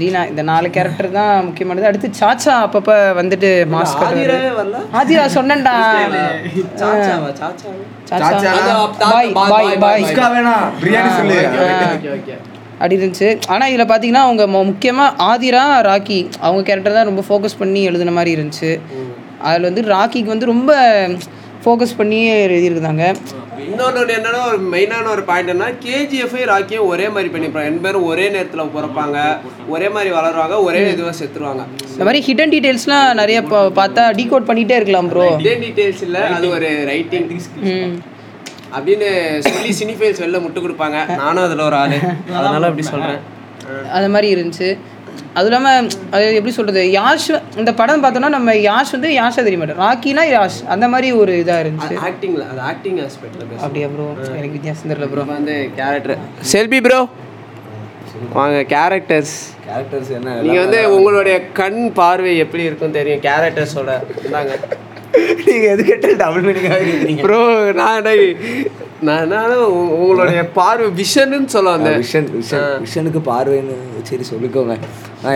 ரீனா இந்த நாலு கேரக்டர் தான் முக்கியமானது. அடுத்து சாச்சா அப்பப்ப வந்துட்டு மாஸ்க் ஆதிரா சொன்னேன்டா. அப்படி இருந்துச்சு ஆனால் இதில் பார்த்தீங்கன்னா அவங்க முக்கியமாக ஆதிரா ராக்கி அவங்க கேரக்டர் தான் ரொம்ப ஃபோக்கஸ் பண்ணி எழுதுன மாதிரி இருந்துச்சு. அதில் வந்து ராக்கிக்கு வந்து ரொம்ப ஃபோக்கஸ் பண்ணி எழுதியிருந்தாங்க. இன்னொன்று என்னன்னா ஒரு மெயினான ஒரு பாயிண்ட் என்ன கேஜிஎஃப் ராக்கியும் ஒரே மாதிரி பண்ணிப்பாங்க. ரெண்டு பேரும் ஒரே நேரத்தில் பிறப்பாங்க. ஒரே மாதிரி வளருவாங்க. ஒரே இதுவாக செத்துருவாங்க. இந்த மாதிரி ஹிடன் டீட்டெயில்ஸ்லாம் நிறைய பா- பார்த்தா டீகோட் பண்ணிகிட்டே இருக்கலாம் ப்ரோ இதே டீட்டெயில்ஸ் இல்லை அது ஒரு ரைட்டிங் ம். அப்படின்னு சொல்லி சினிஃபைல்ஸ் வெளில முட்டு கொடுப்பாங்க. நானும் அதில் ஒரு ஆள். அதனால அப்படி சொல்கிறேன் அது மாதிரி இருந்துச்சு. அதுவும் இல்லாமல் அது எப்படி சொல்கிறது யாஷ் இந்த படம் பார்த்தோன்னா நம்ம யாஷ் வந்து யாஷா தெரிய மாட்டோம் ராக்கினா யாஷ். அந்த மாதிரி ஒரு இதாக இருந்துச்சு. ஆக்டிங்கில் அது ஆக்டிங் ஆஸ்பெக்டில் அப்படியா ப்ரோ எனக்கு வித்தியாசம் தெரியல ப்ரோ வந்து கேரக்டர் செல்பி ப்ரோ வாங்க கேரக்டர்ஸ் கேரக்டர்ஸ் என்ன? நீங்கள் வந்து உங்களுடைய கண் பார்வை எப்படி இருக்கும் தெரியும். கேரக்டர்ஸோட இந்தாங்க. நீங்க எது கேட்டாலும் டபுள் மீனிங்காக ப்ரோ நான் நான் உங்களுடைய பார்வை விஷன்னு சொல்ல வந்தேன். விஷன் விஷன் விஷனுக்கு பார்வைன்னு சரி சொல்லிக்கோங்க.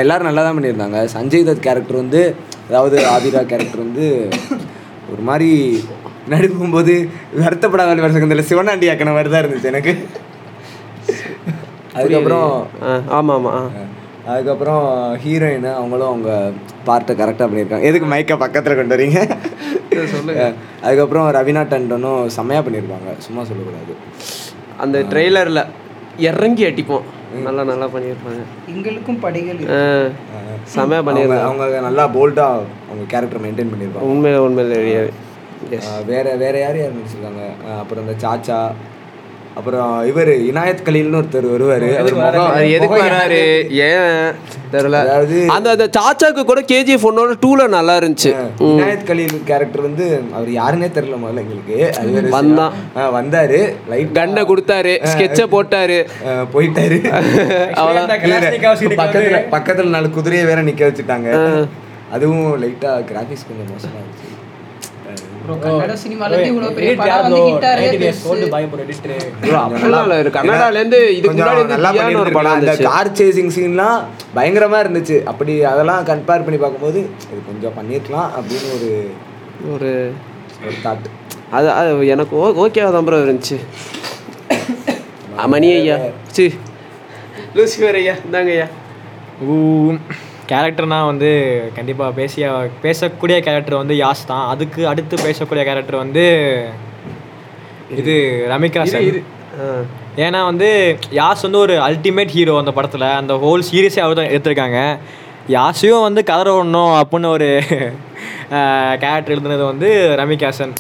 எல்லாரும் நல்லா தான் பண்ணியிருந்தாங்க. சஞ்சய் தத் கேரக்டர் வந்து அதாவது ஆதிரா கேரக்டர் வந்து ஒரு மாதிரி நடிக்கும்போது வருத்தப்படாத வருஷத்தில் சிவனாண்டி ஆக்கின மாதிரி தான் இருந்துச்சு எனக்கு. அதுக்கப்புறம் ஆமாம் ஆமாம் அதுக்கப்புறம் ஹீரோயின் அவங்களும் அவங்க பார்ட்டை கரெக்டாக பண்ணியிருக்காங்க. எதுக்கு மைக்கை பக்கத்தில் கொண்டு வரீங்க? அஹ், அதுக்கப்புறம் ரவீனா டண்டனும் செம்மையாக பண்ணியிருப்பாங்க சும்மா சொல்லக்கூடாது. அந்த ட்ரெய்லரில் இறங்கி அடிப்போம். நல்லா நல்லா பண்ணியிருப்பாங்க. எங்களுக்கும் படைகள் செமையாக அவங்க பண்ணியிருந்தாங்க அவங்க நல்லா போல்டாக அவங்க கேரக்டர் மெயின்டைன் பண்ணியிருப்பாங்க. உண்மையில உண்மையில வேற வேற யார் யார் நடிச்சிருக்காங்க? அப்புறம் இந்த சாச்சா அப்புறம் இவர் இனாயத் கலீல்னு ஒருத்தர் வருவார். அவர் முகம் அவர் எதுக்கு வராரு? ஏன்? தெரியல. அதாவது அந்த அந்த சாச்சாக்கு கூட கேஜிஎஃப் ஒன்னோட டூல நல்லா இருந்துச்சு. இனாயத் கலீல் கேரக்டர் வந்து அவர் யாருன்னே தெரியல முதல்ல எங்களுக்கு. அது வந்தான். வந்தாரு. லைட் கண்ணை கொடுத்தாரு. ஸ்கெட்சை போட்டாரு. போயிட்டாரு. பக்கத்துல பக்கத்துல நாலு குதிரையை வேற நிக்க வச்சுட்டாங்க. அதுவும் லைட்டா கிராஃபிக்ஸ் கொஞ்சம் மோசமா இருந்துச்சு. ப்ரோ கன்னட சினிமால இருந்து இவ்வளவு பெரிய படம் வந்து ஹிட்டாரே bro, அப்படிலாம் இல்ல இருக்கு கன்னடால இருந்து இதுக்கு கொஞ்சம் முன்னாடி வந்து நல்லா தியான்னு ஒரு படம் பண்ணியிருந்திருக்கலாம். அந்த இருந்துச்சு கார் சேசிங் சீன்லாம் பயங்கரமா இருந்துச்சு. அப்படி அதெல்லாம் கம்பேர் பண்ணி பார்க்கும்போது இது கொஞ்சம் பண்ணியிருக்கலாம் அப்படின்னு ஒரு ஒரு ஒரு தாட் அது அது எனக்கு ஓ ஓகேவா தான் ப்ரோ இருந்துச்சு. மணி ஐயா. சி. லூசிஃபர் ஐயா இந்தாங்க ஐயா. கேரக்டர்னா வந்து கண்டிப்பாக பேசிய பேசக்கூடிய கேரக்டர் வந்து யாஸ் தான். அதுக்கு அடுத்து பேசக்கூடிய கேரக்டர் வந்து இது ரமிகாசன் ஆ. ஏன்னா வந்து யாஸ் வந்து ஒரு அல்டிமேட் ஹீரோ அந்த படத்தில். அந்த ஹோல் சீரியஸே அவர் தான் எடுத்திருக்காங்க. யாஸையும் வந்து கதற விடணும் அப்படின்னு ஒரு கேரக்டர் எழுதுனது வந்து ரமிகாசன்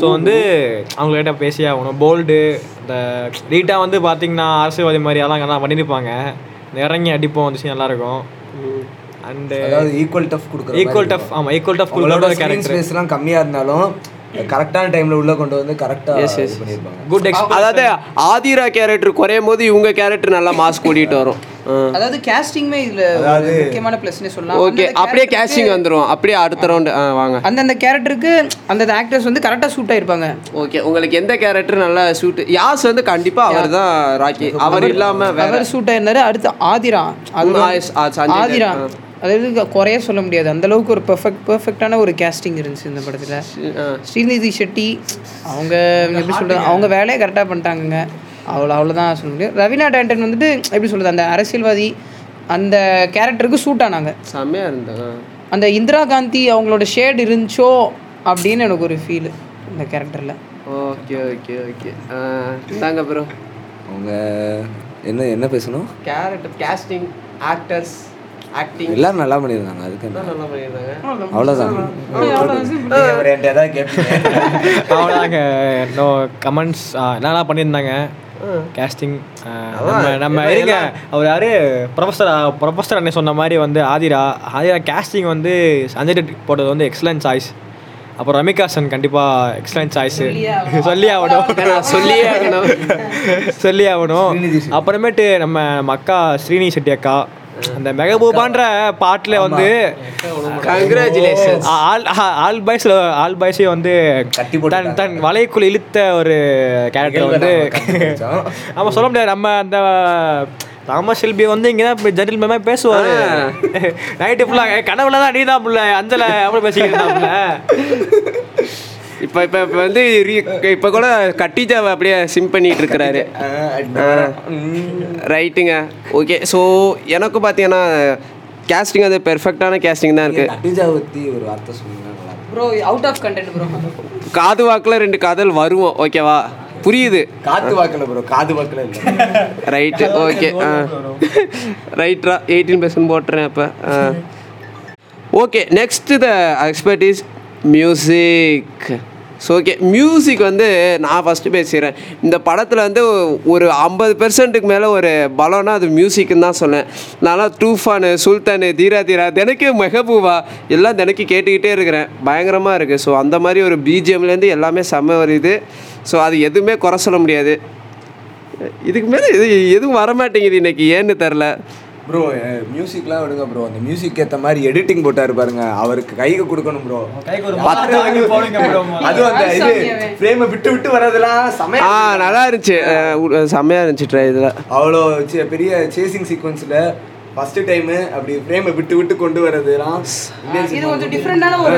ஸோ வந்து அவங்கள்கிட்ட பேசியே ஆகணும். போல்டு இந்த ரீட்டாக வந்து பார்த்தீங்கன்னா அரசியல்வாதி மாதிரி அதெல்லாம் நல்லா பண்ணியிருப்பாங்க இறங்கி அடிப்போம் வந்துச்சு நல்லாயிருக்கும் அண்டு அதாவது ஈக்குவல் டஃப் கொடுக்குற ஈக்குவல் டஃப் ஆமாம் ஈக்குவல் டஃப் கொடுக்குற கேரக்டர் ஸ்பேஸ்லாம் கம்மியா இருந்தாலும் கரெக்டான டைம்ல உள்ள கொண்டு வந்து கரெக்டா குட் அதாவது ஆதிரா கேரக்டர் குறையும் போது இவங்க கேரக்டர் நல்லா மாஸ் கூட்டிட்டு வரும். அதாவது கேஸ்டிங்மே இதுல முக்கியமான பிளஸ்னே சொல்லலாம். ஓகே அப்படியே கேஸ்டிங் வந்துரும். அப்படியே அடுத்த ரவுண்டு வாங்க. அந்தந்த கேரக்டருக்கு அந்தந்த ஆக்டர்ஸ் வந்து கரெக்டாக சூட் ஆயிருப்பாங்க. ஓகே உங்களுக்கு எந்த கேரக்டர் நல்லா சூட் யாஸ் வந்து கண்டிப்பா அவர் தான் ராக்கி அவர் இல்லாம வேற. அவர் சூட் ஆயிருந்தாரு அடுத்து ஆதிரா. ஆதிரா. அதாவது குறைய சொல்ல முடியாது. அந்த அளவுக்கு ஒரு பெர்ஃபெக்ட் பெர்ஃபெக்டான ஒரு கேஸ்டிங் இருந்துச்சு இந்த படத்துல. ஸ்ரீநிதி ஷெட்டி அவங்க எப்படி சொல்றது அவங்க வேலையை கரெக்டாக பண்ணிட்டாங்கங்க. அவ்வளோ அவ்வளோதான் சொல்ல முடியும். ரவீனா டேண்டன் வந்துட்டு எப்படி சொல்றது அந்த அரசியல்வாதி அந்த கேரக்டருக்கு சூட் ஆனாங்க. செம்மையா இருந்தாங்க அந்த இந்திரா காந்தி அவங்களோட ஷேட் இருந்துச்சோ அப்படின்னு எனக்கு ஒரு ஃபீல் இந்த கேரக்டரில் ஓகே ஓகே ஓகே. இந்தாங்க ப்ரோ அவங்க என்ன என்ன பேசணும்? கேரக்டர் கேஸ்டிங் ஆக்டர்ஸ் ஆக்டிங் எல்லாரும் நல்லா பண்ணியிருந்தாங்க அதுக்கு என்ன? நல்லா பண்ணியிருந்தாங்க. அவ்வளோதான் ஏதாவது கேட்பீங்க அவ்வளோதாங்க கமெண்ட்ஸ் என்னெல்லாம் பண்ணியிருந்தாங்க? கேஸ்டிங் நம்ம நம்ம இருங்க அவர் யாரு? ப்ரொஃபஸர் ப்ரொஃபஸர் அண்ணே சொன்ன மாதிரி வந்து ஆதிரா. ஆதிரா கேஸ்டிங் வந்து சஞ்சய் டெட் போட்டது வந்து எக்ஸலன்ட் சாய்ஸ் அப்புறம் ரமிகாசன் கண்டிப்பாக எக்ஸலன்ட் சாய்ஸு சொல்லி ஆகணும். சொல்லியே ஆகணும். சொல்லி ஆகணும். அப்புறமேட்டு நம்ம நம்ம அக்கா ஸ்ரீனி செட்டி அக்கா அந்த மெகபூபான்ற பாட்டில் வந்து கங்க்ராச்சுலேஷன் ஆல் ஆல் பாய்ஸில் ஆல் பாய்ஸையும் வந்து கட்டி தன். தன் வலைக்குள் இழுத்த ஒரு கேரக்டர் வந்து நம்ம சொல்ல முடியாது. நம்ம அந்த தாமஸ் செல்பி வந்து இங்கே தான் ஜென்டில் மேமே பேசுவார். நைட்டு ஃபுல்லாக கனவுல தான் நீ தான் புள்ள. அஞ்சலை அப்படி பேசிக்கிட்டு இப்போ இப்போ இப்போ வந்து இப்போ கூட கட்டிஜாவை அப்படியே சிம் பண்ணிட்டு இருக்கிறாரு. ரைட்டுங்க ஓகே ஸோ எனக்கு பார்த்தீங்கன்னா கேஸ்டிங் வந்து பெர்ஃபெக்டான கேஸ்டிங் தான் இருக்குது கட்டிஜா பற்றி ஒரு வார்த்தை இருக்கும். Bro out of content bro காது வாக்கில் ரெண்டு காதல் வருவோம் ஓகேவா புரியுது. காத்து வாக்கில் ப்ரோ காது வாக்கில் ரைட்டு ஓகே ஆ. ரைட்ரா எயிட்டீன் பர்சன்ட் போட்டுறேன் அப்போ okay next the expert is music so okay music வந்து நான் ஃபஸ்ட்டு பேசிடுறேன் இந்த படத்தில் வந்து ஒரு ஐம்பது பெர்சன்ட்டுக்கு மேலே ஒரு பலம்னா அது மியூசிக்குன்னு தான் சொன்னேன். நான்லாம் டூஃபானு சுல்தானு தீரா தீரா தினைக்கு மெஹபூவா எல்லாம் தினைக்கு கேட்டுக்கிட்டே இருக்கிறேன். பயங்கரமாக இருக்குது ஸோ அந்த மாதிரி ஒரு பிஜிஎம்லேருந்து எல்லாமே செம்ம வருது ஸோ அது எதுவுமே குறை சொல்ல முடியாது. இதுக்கு மேலே இது எதுவும் வர மாட்டேங்குது இன்னைக்கு. ஏன்னு தெரில ப்ரோ மியூசிக்லாம் விடுங்க ப்ரோ அந்த மியூசிக் ஏற்ற மாதிரி எடிட்டிங் போட்டாரு பாருங்க. அவருக்கு கைக்கு கொடுக்கணும் ப்ரோ அதுவும் அந்த இது ஃப்ரேமை விட்டு விட்டு வர்றதெல்லாம் ஆ செமையா நல்லா இருந்துச்சு. செம்மையா இருந்துச்சு ட்ரை இதில் அவ்வளோ பெரிய சேசிங் சீக்வன்ஸில் ஃபர்ஸ்ட் டைமு அப்படி ஃப்ரேமை விட்டு விட்டு கொண்டு Indian இது கொஞ்சம் டிஃப்ரெண்டான ஒரு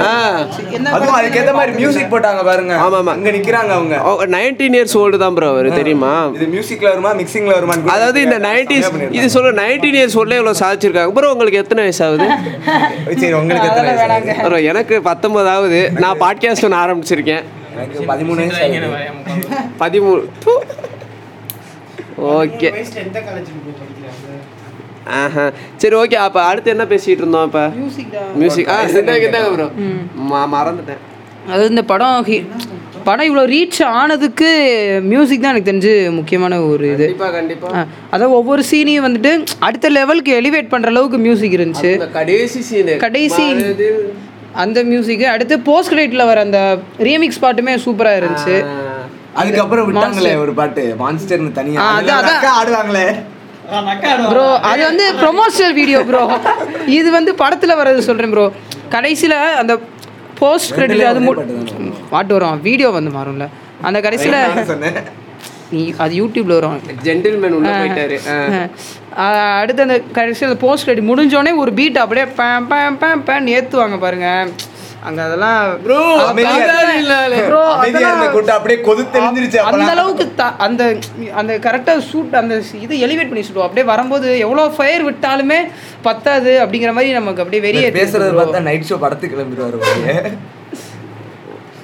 என்ன அதுவும் அதுக்கேற்ற மாதிரி மியூசிக் போட்டாங்க பாருங்க. ஆமா, ஆமா. அங்க நிக்கிறாங்க அவங்க. நைன்டீன் இயர்ஸ் ஓல்டு தான் ப்ரோ அவர் தெரியுமா? இது மியூசிக்ல வருமா மிக்சிங்ல வருமா அதாவது இந்த நைன்டிஸ் இது சொல்ல நைன்டீன் இயர்ஸ் ஓல்ட்ல இவ்வளோ சாதிச்சிருக்காங்க. ப்ரோ உங்களுக்கு எத்தனை வயசு ஆகுது சரி உங்களுக்கு எத்தனை வயசு? ப்ரோ எனக்கு பத்தொன்பது ஆகுது நான் பாட்காஸ்ட் ஒன்று ஆரம்பிச்சிருக்கேன். எனக்கு பதிமூணு வயசு ஆகுது. பதிமூணு ஓகே ஆஹா. சரி ஓகே அப்போ அடுத்து என்ன பேசிட்டு இருந்தோம் இப்போ? மியூசிக் ஆ இந்தாங்க ப்ரோ மறந்துட்டேன். அதாவது இந்த படம் ஹி- படம் இவ்வளோ ரீச் ஆனதுக்கு மியூசிக் தான் எனக்கு தெரிஞ்சு முக்கியமான ஒரு இது. கண்டிப்பா கண்டிப்பா. ஆ, அதாவது ஒவ்வொரு சீனையும் வந்துட்டு அடுத்த லெவலுக்கு எலிவேட் பண்ணுற அளவுக்கு மியூசிக் இருந்துச்சு. கடைசி சீனு கடைசி அந்த மியூசிக்கு அடுத்து போஸ்ட் கிரெடிட்டில் வர அந்த ரீமிக்ஸ் பாட்டுமே சூப்பராக இருந்துச்சு. அதுக்கப்புறம் விட்டாங்களே ஒரு பாட்டு. மான்ஸ்டர்னு தனியா. ஆ, அதுல அதான், ஒரு அக்கா ஆடுவாங்களே. ப்ரோ அது வந்து ப்ரொமோஷனல் வீடியோ ப்ரோ இது வந்து படத்தில் வர்றது சொல்கிறேன் ப்ரோ கடைசியில் அந்த போஸ்ட் கிரெடிட் அது பாட்டு வரும் வீடியோ வந்து மாறும்ல. அந்த கடைசியில் நீ அது யூடியூப்ல வரும். ஜென்டில்மேன் உள்ள போயிட்டாரு. அடுத்து அந்த கடைசியில் போஸ்ட் கிரெடிட் முடிஞ்சோடனே ஒரு பீட் அப்படியே பேம் பேம் பேம் பேம் ஏற்றுவாங்க பாருங்க. அங்கே அதெல்லாம் ப்ரோ ப்ரோ கூட்டம் அப்படியே கொதித்து எழுந்திருச்சு அந்த. அளவுக்கு த- அந்த அந்த கரெக்டாக ஷூட் அந்த இது எலிவேட் பண்ணி சுடுவோம். அப்படியே வரும்போது எவ்வளோ ஃபயர் விட்டாலுமே பத்தாது அப்படிங்கிற மாதிரி நமக்கு அப்படியே வெறியே பேசுறத பார்த்தா நைட் ஷோ படத்துக்கு கிளம்பிடுவாரு.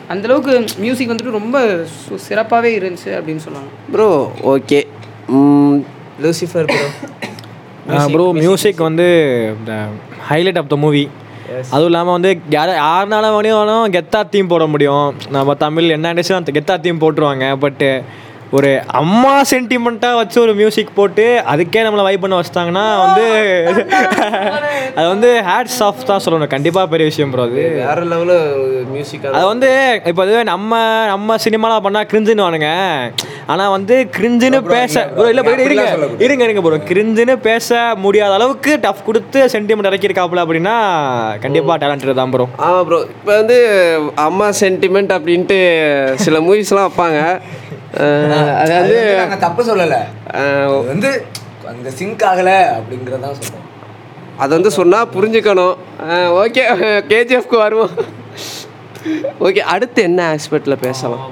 அந்த அளவுக்கு மியூசிக் வந்துட்டு ரொம்ப சு- சிறப்பாவே இருந்துச்சு அப்படின்னு சொல்லுவாங்க bro okay Lucifer bro bro music வந்து இந்த ஹைலைட் ஆஃப் த மூவி அதுவும் இல்லாமல் வந்து யார் யாருனால வேணும் கெத்தா தீம் போட முடியும். நம்ம தமிழ் என்ன இண்டஸ்ட்ரி கெத்தா தீம் போட்டுருவாங்க பட்டு ஒரு அம்மா சென்டிமெண்ட்டாக வச்சு ஒரு மியூசிக் போட்டு அதுக்கே நம்மளை வைப் பண்ண வச்சிட்டாங்கன்னா வந்து அது வந்து ஹேட்ஸ் ஆஃப் தான் சொல்லணும். கண்டிப்பாக பெரிய விஷயம் ப்ரோ அது. வேற லெவலு மியூசிக் அது வந்து இப்போ அது நம்ம நம்ம சினிமாவில் பண்ணால் கிரிஞ்சுன்னு வானுங்க ஆனால் வந்து கிரிஞ்சுன்னு பேச bro, இல்ல இருங்க இருங்க இருங்க ப்ரோ கிரிஞ்சுன்னு பேச முடியாத அளவுக்கு டஃப் கொடுத்து சென்டிமெண்ட் இறக்கியிருக்காப்புல அப்படின்னா கண்டிப்பாக டேலண்டட் தான் ப்ரோ ஆமாம் ப்ரோ இப்போ வந்து அம்மா சென்டிமெண்ட் அப்படின்ட்டு சில மூவிஸ்லாம் வைப்பாங்க. அஹ், அது அது வந்து வந்து நாங்க தப்பு சொல்லல. வந்து அங்க சிங்க் ஆகல அப்படிங்கறதான் சொல்றோம். அது வந்து சொன்னால் புரிஞ்சுக்கணும். ஓகே கேஜிஎஃப்க்கு வருவோம். ஓகே அடுத்து என்ன ஆஸ்பெக்டில் பேசலாம்?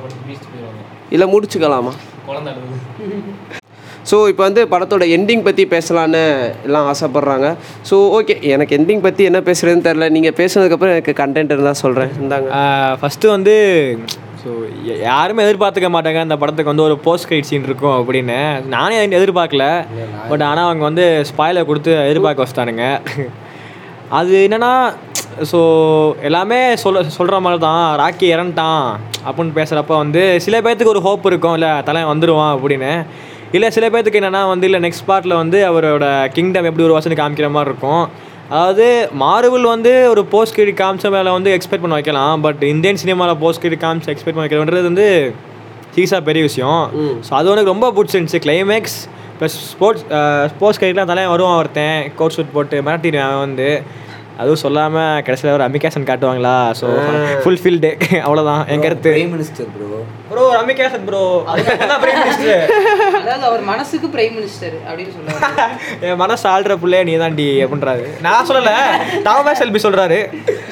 இல்லை முடிச்சுக்கலாமா? ஸோ இப்போ வந்து படத்தோட எண்டிங் பற்றி பேசலான்னு எல்லாம் ஆசைப்பட்றாங்க. ஸோ ஓகே எனக்கு எண்டிங் பற்றி என்ன பேசுகிறதுன்னு தெரில நீங்கள் பேசுனதுக்கப்புறம் எனக்கு கண்டென்ட் இருந்தால் சொல்கிறேன் இந்தாங்க. ஃபஸ்ட்டு வந்து ஸோ யாருமே எதிர்பார்த்துக்க மாட்டாங்க. அந்த படத்துக்கு வந்து ஒரு போஸ்ட் கிரெடிட் சீன் இருக்கும் அப்படின்னு. நானே எதிர்பார்க்கல. பட் ஆனால் அவங்க வந்து ஸ்பாயிலர் கொடுத்து எதிர்பார்க்க வச்சிட்டானுங்க. அது என்னன்னா ஸோ எல்லாமே சொல்ல சொல்கிற மாதிரி தான் ராக்கி இறந்துட்டான் அப்படின்னு பேசுகிறப்ப வந்து சில பேர்த்துக்கு ஒரு ஹோப் இருக்கும். இல்லை தலை வந்துடுவான் அப்படின்னு. இல்லை சில பேர்த்துக்கு என்னென்னா வந்து இல்லை நெக்ஸ்ட் பார்ட்டில் வந்து அவரோட கிங்டம் எப்படி ஒரு வருஷத்துக்கு காமிக்கிற மாதிரி இருக்கும். அதாவது மார்வல் வந்து ஒரு போஸ்ட் கிரெடிட் காமிச்ச மேலே வந்து எக்ஸ்பெக்ட் பண்ண வைக்கலாம். பட் இந்தியன் சினிமாவில் போஸ்ட் கிரெடிட் காமிச்சு எக்ஸ்பெக்ட் பண்ண வைக்கிறதுன்றது வந்து சீஸாக பெரிய விஷயம். ஸோ அது எனக்கு ரொம்ப பிடிச்சிருந்துச்சு கிளைமேக்ஸ் ப்ளஸ் ஸ்போர்ட்ஸ் ஸ்போர்ட்ஸ் கிரெடிட்லாம் தலையை வருவான் ஒருத்தன். கோட் ஷூட் போட்டு மிரட்டிடுவேன் அவன் வந்து. அதுவும் சொல்லாமல் கடைசியில் ஒரு அமிகேஷன் காட்டுவாங்களா? ஸோ ஃபுல்ஃபில்டு அவ்வளோதான் என் கருத்து. பிரைம் மினிஸ்டர் ப்ரோ ப்ரோ அமிகேஷன் ப்ரோ பிரைம் மினிஸ்டர் அதாவது அவர் மனசுக்கு பிரைம் மினிஸ்டர் அப்படின்னு சொல்லுவாங்க என் மனசு ஆள்ற பிள்ளைய நீ தான்டி அப்படின்றாரு. நான் சொல்லலை. தாமஸ் செல்பி சொல்கிறாரு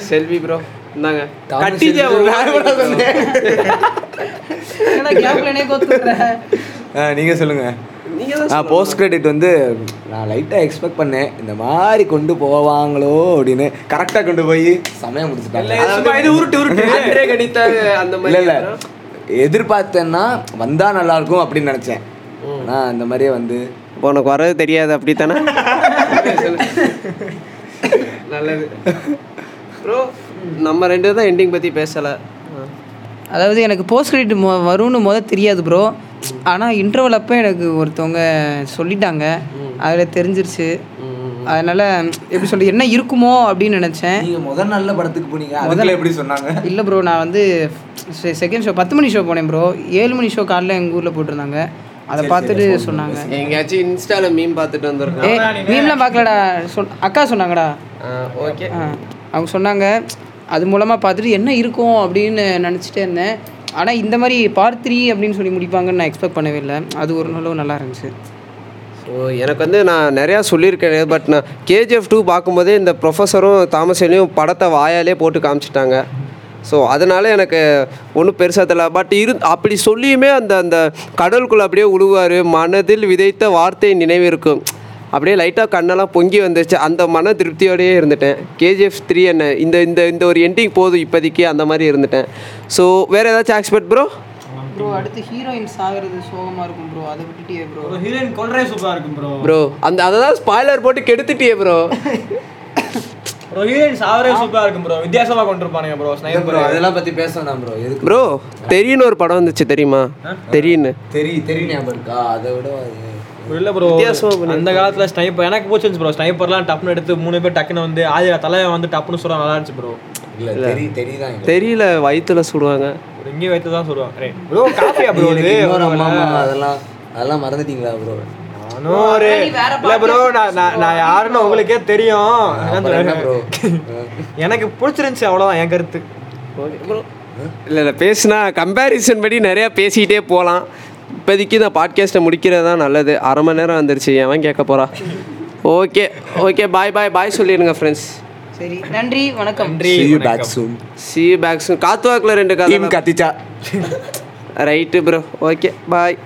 செல்வி ப்ரோ இந்தாங்க. கட்டிஜா நீங்க சொல்லுங்க. நான் போஸ்ட் கிரெடிட் வந்து நான் லைட்டாக எக்ஸ்பெக்ட் பண்ணேன். இந்த மாதிரி கொண்டு போவாங்களோ அப்படின்னு கரெக்டாக கொண்டு போய் சமயம் முடிச்சுட்டாங்க. இல்லை எதிர்பார்த்தேன்னா வந்தா நல்லா இருக்கும் அப்படின்னு நினச்சேன். ஆனால் அந்த மாதிரியே வந்து இப்போ உனக்கு வரது தெரியாது அப்படித்தானே? நல்லது. ப்ரோ நம்ம ரெண்டு தான் எண்டிங் பற்றி பேசலை. அதாவது எனக்கு போஸ்ட் கிரெடிட் மொ வரும்னு முத தெரியாது ப்ரோ ஆனால் இன்டர்வல் அப்போ எனக்கு ஒருத்தவங்க சொல்லிட்டாங்க. அதில் தெரிஞ்சிருச்சு. அதனால் எப்படி சொல்றது என்ன இருக்குமோ அப்படின்னு நினச்சேன். நீங்கள் முதல் நல்ல படத்துக்கு போனீங்க. முதல்ல எப்படி சொன்னாங்க? இல்லை ப்ரோ நான் வந்து செகண்ட் ஷோ பத்து மணி ஷோ போனேன் ப்ரோ ஏழு மணி ஷோ காலைல எங்கள் ஊரில் போட்டிருந்தாங்க. அதை பார்த்துட்டு சொன்னாங்க. எங்கேயாச்சும் இன்ஸ்டாவில் மீன் பார்த்துட்டு வந்திருக்கேன். மீம்லாம் பார்க்கலடா. சொல் அக்கா சொன்னாங்கடா. ஓகே ஆ, அவங்க சொன்னாங்க அது மூலமாக பார்த்துட்டு என்ன இருக்கும் அப்படின்னு நினச்சிட்டே இருந்தேன். ஆனால் இந்த மாதிரி பார்ட் த்ரீ அப்படின்னு சொல்லி முடிப்பாங்கன்னு நான் எக்ஸ்பெக்ட் பண்ணவே இல்லை. அது ஒரு நாளும் நல்லா இருந்துச்சு. ஸோ எனக்கு வந்து நான் நிறையா சொல்லியிருக்கேன். பட் நான் கேஜிஎஃப் டூ பார்க்கும்போதே இந்த ப்ரொஃபஸரும் தாமசனையும் படத்தை வாயாலே போட்டு காமிச்சிட்டாங்க. ஸோ அதனால் எனக்கு ஒன்றும் பெருசாக தெரியல. பட் இரு அப்படி சொல்லியுமே அந்த அந்த கடலுக்குள்ளே அப்படியே உழுவார். மனதில் விதைத்த வார்த்தை நினைவிருக்கும். அப்படியே லைட்டாக கண்ணெல்லாம் பொங்கி வந்துச்சு அந்த மன திருப்தியோடயே இருந்துட்டேன். கேஜிஎஃப் த்ரீ என்ன இந்த இந்த இந்த ஒரு எண்டிங் போதும் இப்போதைக்கு அந்த மாதிரி இருந்துட்டேன். ஸோ வேறு ஏதாச்சும் எக்ஸ்பெக்ட் ப்ரோ ப்ரோ அடுத்து ஹீரோயின் சாகிறது சோகமாக இருக்கும் ப்ரோ அதை விட்டுட்டே ப்ரோ ஹீரோயின் கொள்றே சூப்பராக இருக்கும் ப்ரோ ப்ரோ அந்த அதை தான் ஸ்பாய்லர் போட்டு கெடுத்துட்டியே ப்ரோ ப்ரோ ஹீரோயின்ஸ் ஆவரே சூப்பராக இருக்கும் ப்ரோ வித்தியாசமாக கொண்டு இருப்பானுங்க ப்ரோ ப்ரோ ஸ்னைப்பர் அதெல்லாம் பற்றி பேசணும் ப்ரோ எதுக்கு? ப்ரோ தெரியுன்னு ஒரு படம் வந்துச்சு தெரியுமா? தெரியுன்னு தெரி தெரிய ஞாபகம் இருக்கா? அதை விட இல்லை ப்ரோ. அந்த காலத்தில் ஸ்னைப்பர் எனக்கு பிடிச்சிருந்துச்சு ப்ரோ ஸ்னைப்பர்லாம் டப்புன்னு எடுத்து மூணு பேர் டக்குன்னு வந்து ஆதி தலைவன் வந்து டப்புன்னு சொல்ல நல்லா இருந்துச்சு ப்ரோ தெரியல வயிற்றுல சுடுவாங்க. இங்கே வைத்து தான் சொல்லுவாங்க ப்ரோ காப்பியா ப்ரோ அதெல்லாம் அதெல்லாம் மறந்துட்டீங்களா ப்ரோ நானும் ஒரு இல்லை ப்ரோ நான் நான் யாருன்னு உங்களுக்கே தெரியும். எனக்கு பிடிச்சிருந்துச்சு அவ்வளோதான் என் கருத்து. இல்லை இல்லை பேசுனா கம்பேரிசன் படி நிறையா பேசிக்கிட்டே போகலாம். இப்போதைக்கு இந்த பாட்காஸ்ட்டை முடிக்கிறது தான் நல்லது. அரை மணி நேரம் வந்துருச்சு. எவன் கேட்க போகிறா ஓகே ஓகே பாய் பாய் பாய் சொல்லிடுங்க ஃப்ரெண்ட்ஸ் சரி நன்றி வணக்கம். நன்றி See you back soon. சி பேக்ஸ் காத்து வாக்கில் ரெண்டு Team கதை கத்திச்சா. Right bro okay bye